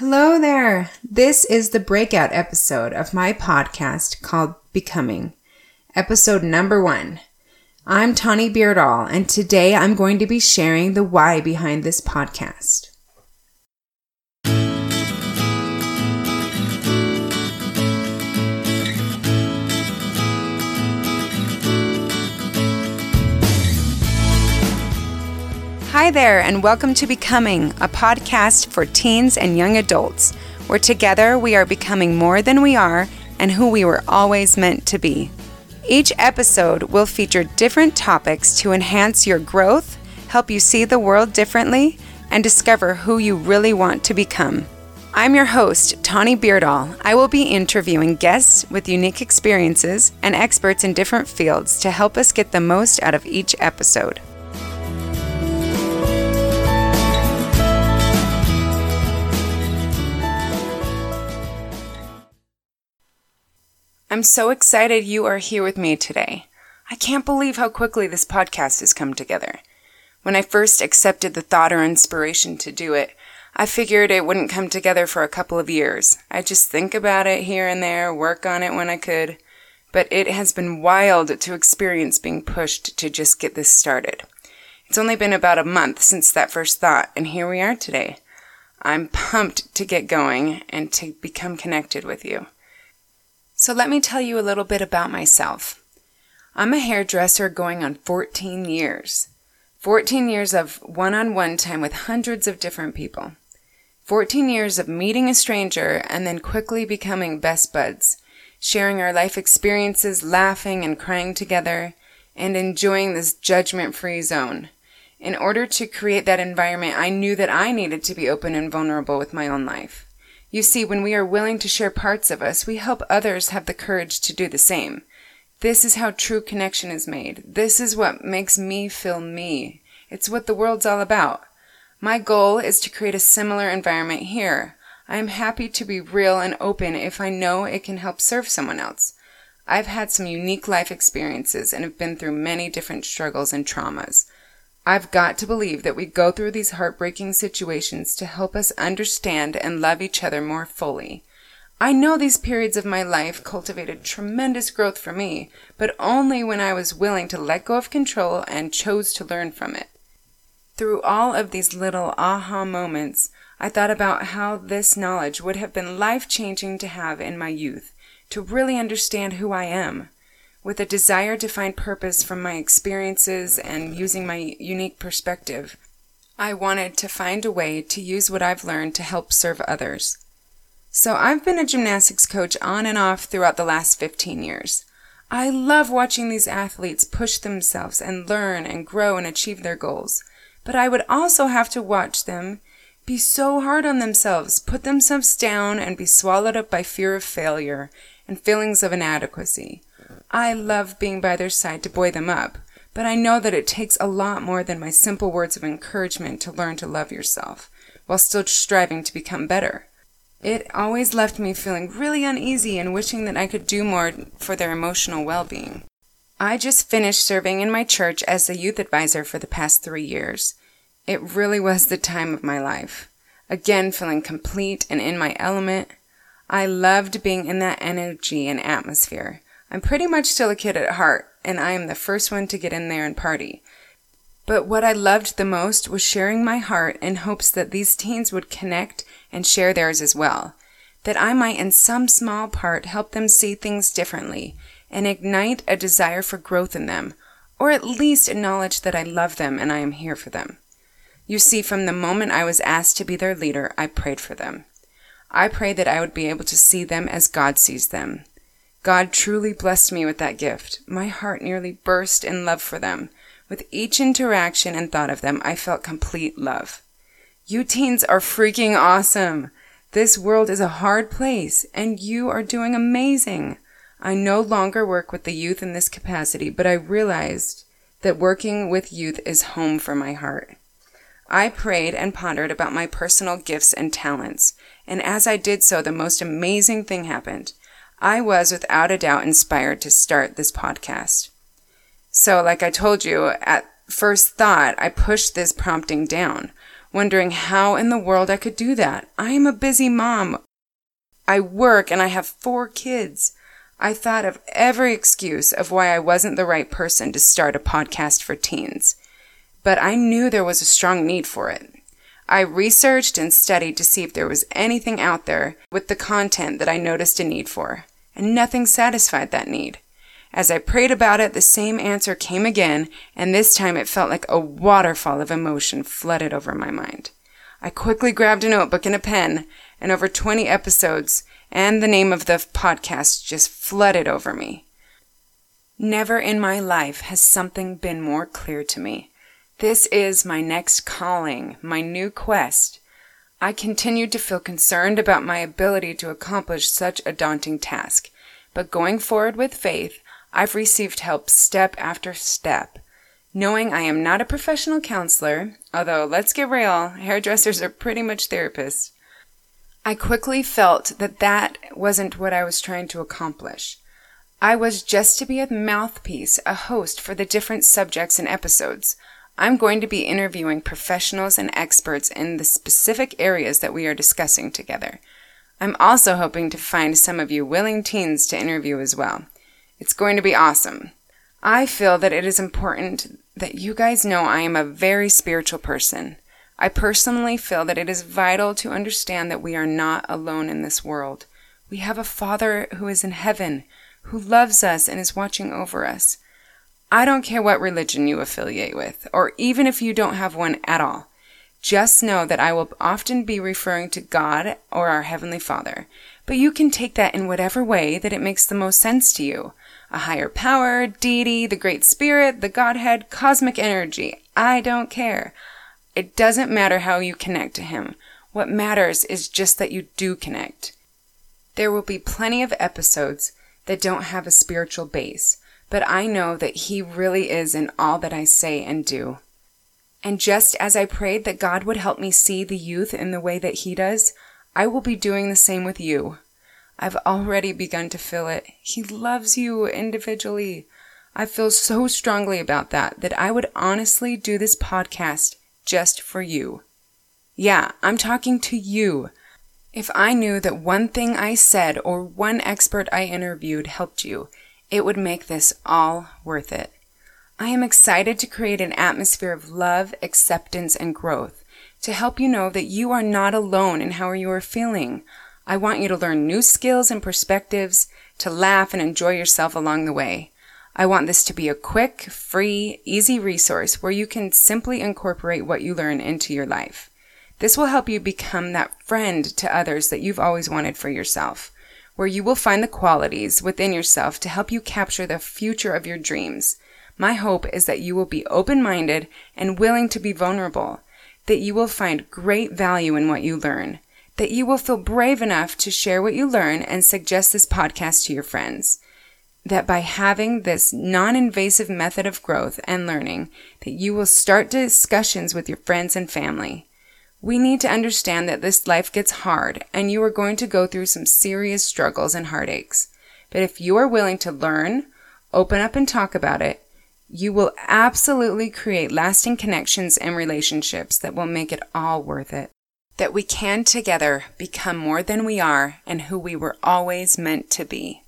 Hello there. This is the breakout episode of my podcast called Becoming, episode number one. I'm Tawny Beardall, and today I'm going to be sharing the why behind this podcast. Hi there, and welcome to Becoming, a podcast for teens and young adults, where together we are becoming more than we are and who we were always meant to be. Each episode will feature different topics to enhance your growth, help you see the world differently, and discover who you really want to become. I'm your host, Tawny Beardall. I will be interviewing guests with unique experiences and experts in different fields to help us get the most out of each episode. I'm so excited you are here with me today. I can't believe how quickly this podcast has come together. When I first accepted the thought or inspiration to do it, I figured it wouldn't come together for a couple of years. I'd just think about it here and there, work on it when I could. But it has been wild to experience being pushed to just get this started. It's only been about a month since that first thought, and here we are today. I'm pumped to get going and to become connected with you. So let me tell you a little bit about myself. I'm a hairdresser going on 14 years. 14 years of one on one time with hundreds of different people. 14 years of meeting a stranger and then quickly becoming best buds, sharing our life experiences, laughing and crying together, and enjoying this judgment free zone. In order to create that environment, I knew that I needed to be open and vulnerable with my own life. You see, when we are willing to share parts of us, we help others have the courage to do the same. This is how true connection is made. This is what makes me feel me. It's what the world's all about. My goal is to create a similar environment here. I am happy to be real and open if I know it can help serve someone else. I've had some unique life experiences and have been through many different struggles and traumas. I've got to believe that we go through these heartbreaking situations to help us understand and love each other more fully. I know these periods of my life cultivated tremendous growth for me, but only when I was willing to let go of control and chose to learn from it. Through all of these little aha moments, I thought about how this knowledge would have been life changing to have in my youth, to really understand who I am. With a desire to find purpose from my experiences and using my unique perspective, I wanted to find a way to use what I've learned to help serve others. So I've been a gymnastics coach on and off throughout the last 15 years. I love watching these athletes push themselves and learn and grow and achieve their goals. But I would also have to watch them be so hard on themselves, put themselves down, and be swallowed up by fear of failure and feelings of inadequacy. I love being by their side to buoy them up, but I know that it takes a lot more than my simple words of encouragement to learn to love yourself, while still striving to become better. It always left me feeling really uneasy and wishing that I could do more for their emotional well being. I just finished serving in my church as a youth advisor for the past three years. It really was the time of my life. Again, feeling complete and in my element. I loved being in that energy and atmosphere. I'm pretty much still a kid at heart, and I am the first one to get in there and party. But what I loved the most was sharing my heart in hopes that these teens would connect and share theirs as well. That I might, in some small part, help them see things differently and ignite a desire for growth in them, or at least acknowledge that I love them and I am here for them. You see, from the moment I was asked to be their leader, I prayed for them. I prayed that I would be able to see them as God sees them, God truly blessed me with that gift. My heart nearly burst in love for them. With each interaction and thought of them, I felt complete love. You teens are freaking awesome. This world is a hard place, and you are doing amazing. I no longer work with the youth in this capacity, but I realized that working with youth is home for my heart. I prayed and pondered about my personal gifts and talents, and as I did so, the most amazing thing happened. I was without a doubt inspired to start this podcast. So, like I told you, at first thought, I pushed this prompting down. wondering how in the world I could do that. I am a busy mom. I work and I have four kids. I thought of every excuse of why I wasn't the right person to start a podcast for teens. But I knew there was a strong need for it. I researched and studied to see if there was anything out there with the content that I noticed a need for, and nothing satisfied that need. As I prayed about it, the same answer came again, and this time it felt like a waterfall of emotion flooded over my mind. I quickly grabbed a notebook and a pen, and over 20 episodes and the name of the podcast just flooded over me. Never in my life has something been more clear to me. This is my next calling, my new quest. I continued to feel concerned about my ability to accomplish such a daunting task, but going forward with faith, I've received help step after step. Knowing I am not a professional counselor, although let's get real, hairdressers are pretty much therapists, I quickly felt that that wasn't what I was trying to accomplish. I was just to be a mouthpiece, a host for the different subjects and episodes. I'm going to be interviewing professionals and experts in the specific areas that we are discussing together. I'm also hoping to find some of you willing teens to interview as well. It's going to be awesome. I feel that it is important that you guys know I am a very spiritual person. I personally feel that it is vital to understand that we are not alone in this world. We have a Father who is in heaven, who loves us and is watching over us. I don't care what religion you affiliate with, or even if you don't have one at all. Just know that I will often be referring to God or our Heavenly Father, but you can take that in whatever way that it makes the most sense to you. A higher power, deity, the Great Spirit, the Godhead, cosmic energy. I don't care. It doesn't matter how you connect to Him. What matters is just that you do connect. There will be plenty of episodes that don't have a spiritual base, but I know that He really is in all that I say and do. And just as I prayed that God would help me see the youth in the way that He does, I will be doing the same with you. I've already begun to feel it. He loves you individually. I feel so strongly about that that I would honestly do this podcast just for you. Yeah, I'm talking to you. If I knew that one thing I said or one expert I interviewed helped you, it would make this all worth it. I am excited to create an atmosphere of love, acceptance, and growth to help you know that you are not alone in how you are feeling. I want you to learn new skills and perspectives, to laugh and enjoy yourself along the way. I want this to be a quick, free, easy resource where you can simply incorporate what you learn into your life. This will help you become that friend to others that you've always wanted for yourself, where you will find the qualities within yourself to help you capture the future of your dreams. My hope is that you will be open minded and willing to be vulnerable, that you will find great value in what you learn, that you will feel brave enough to share what you learn and suggest this podcast to your friends that by having this non-invasive method of growth and learning that you will start discussions with your friends and family we need to understand that this life gets hard and you are going to go through some serious struggles and heartaches. But if you are willing to learn open up and talk about it you will absolutely create lasting connections and relationships that will make it all worth it. That we can together become more than we are and who we were always meant to be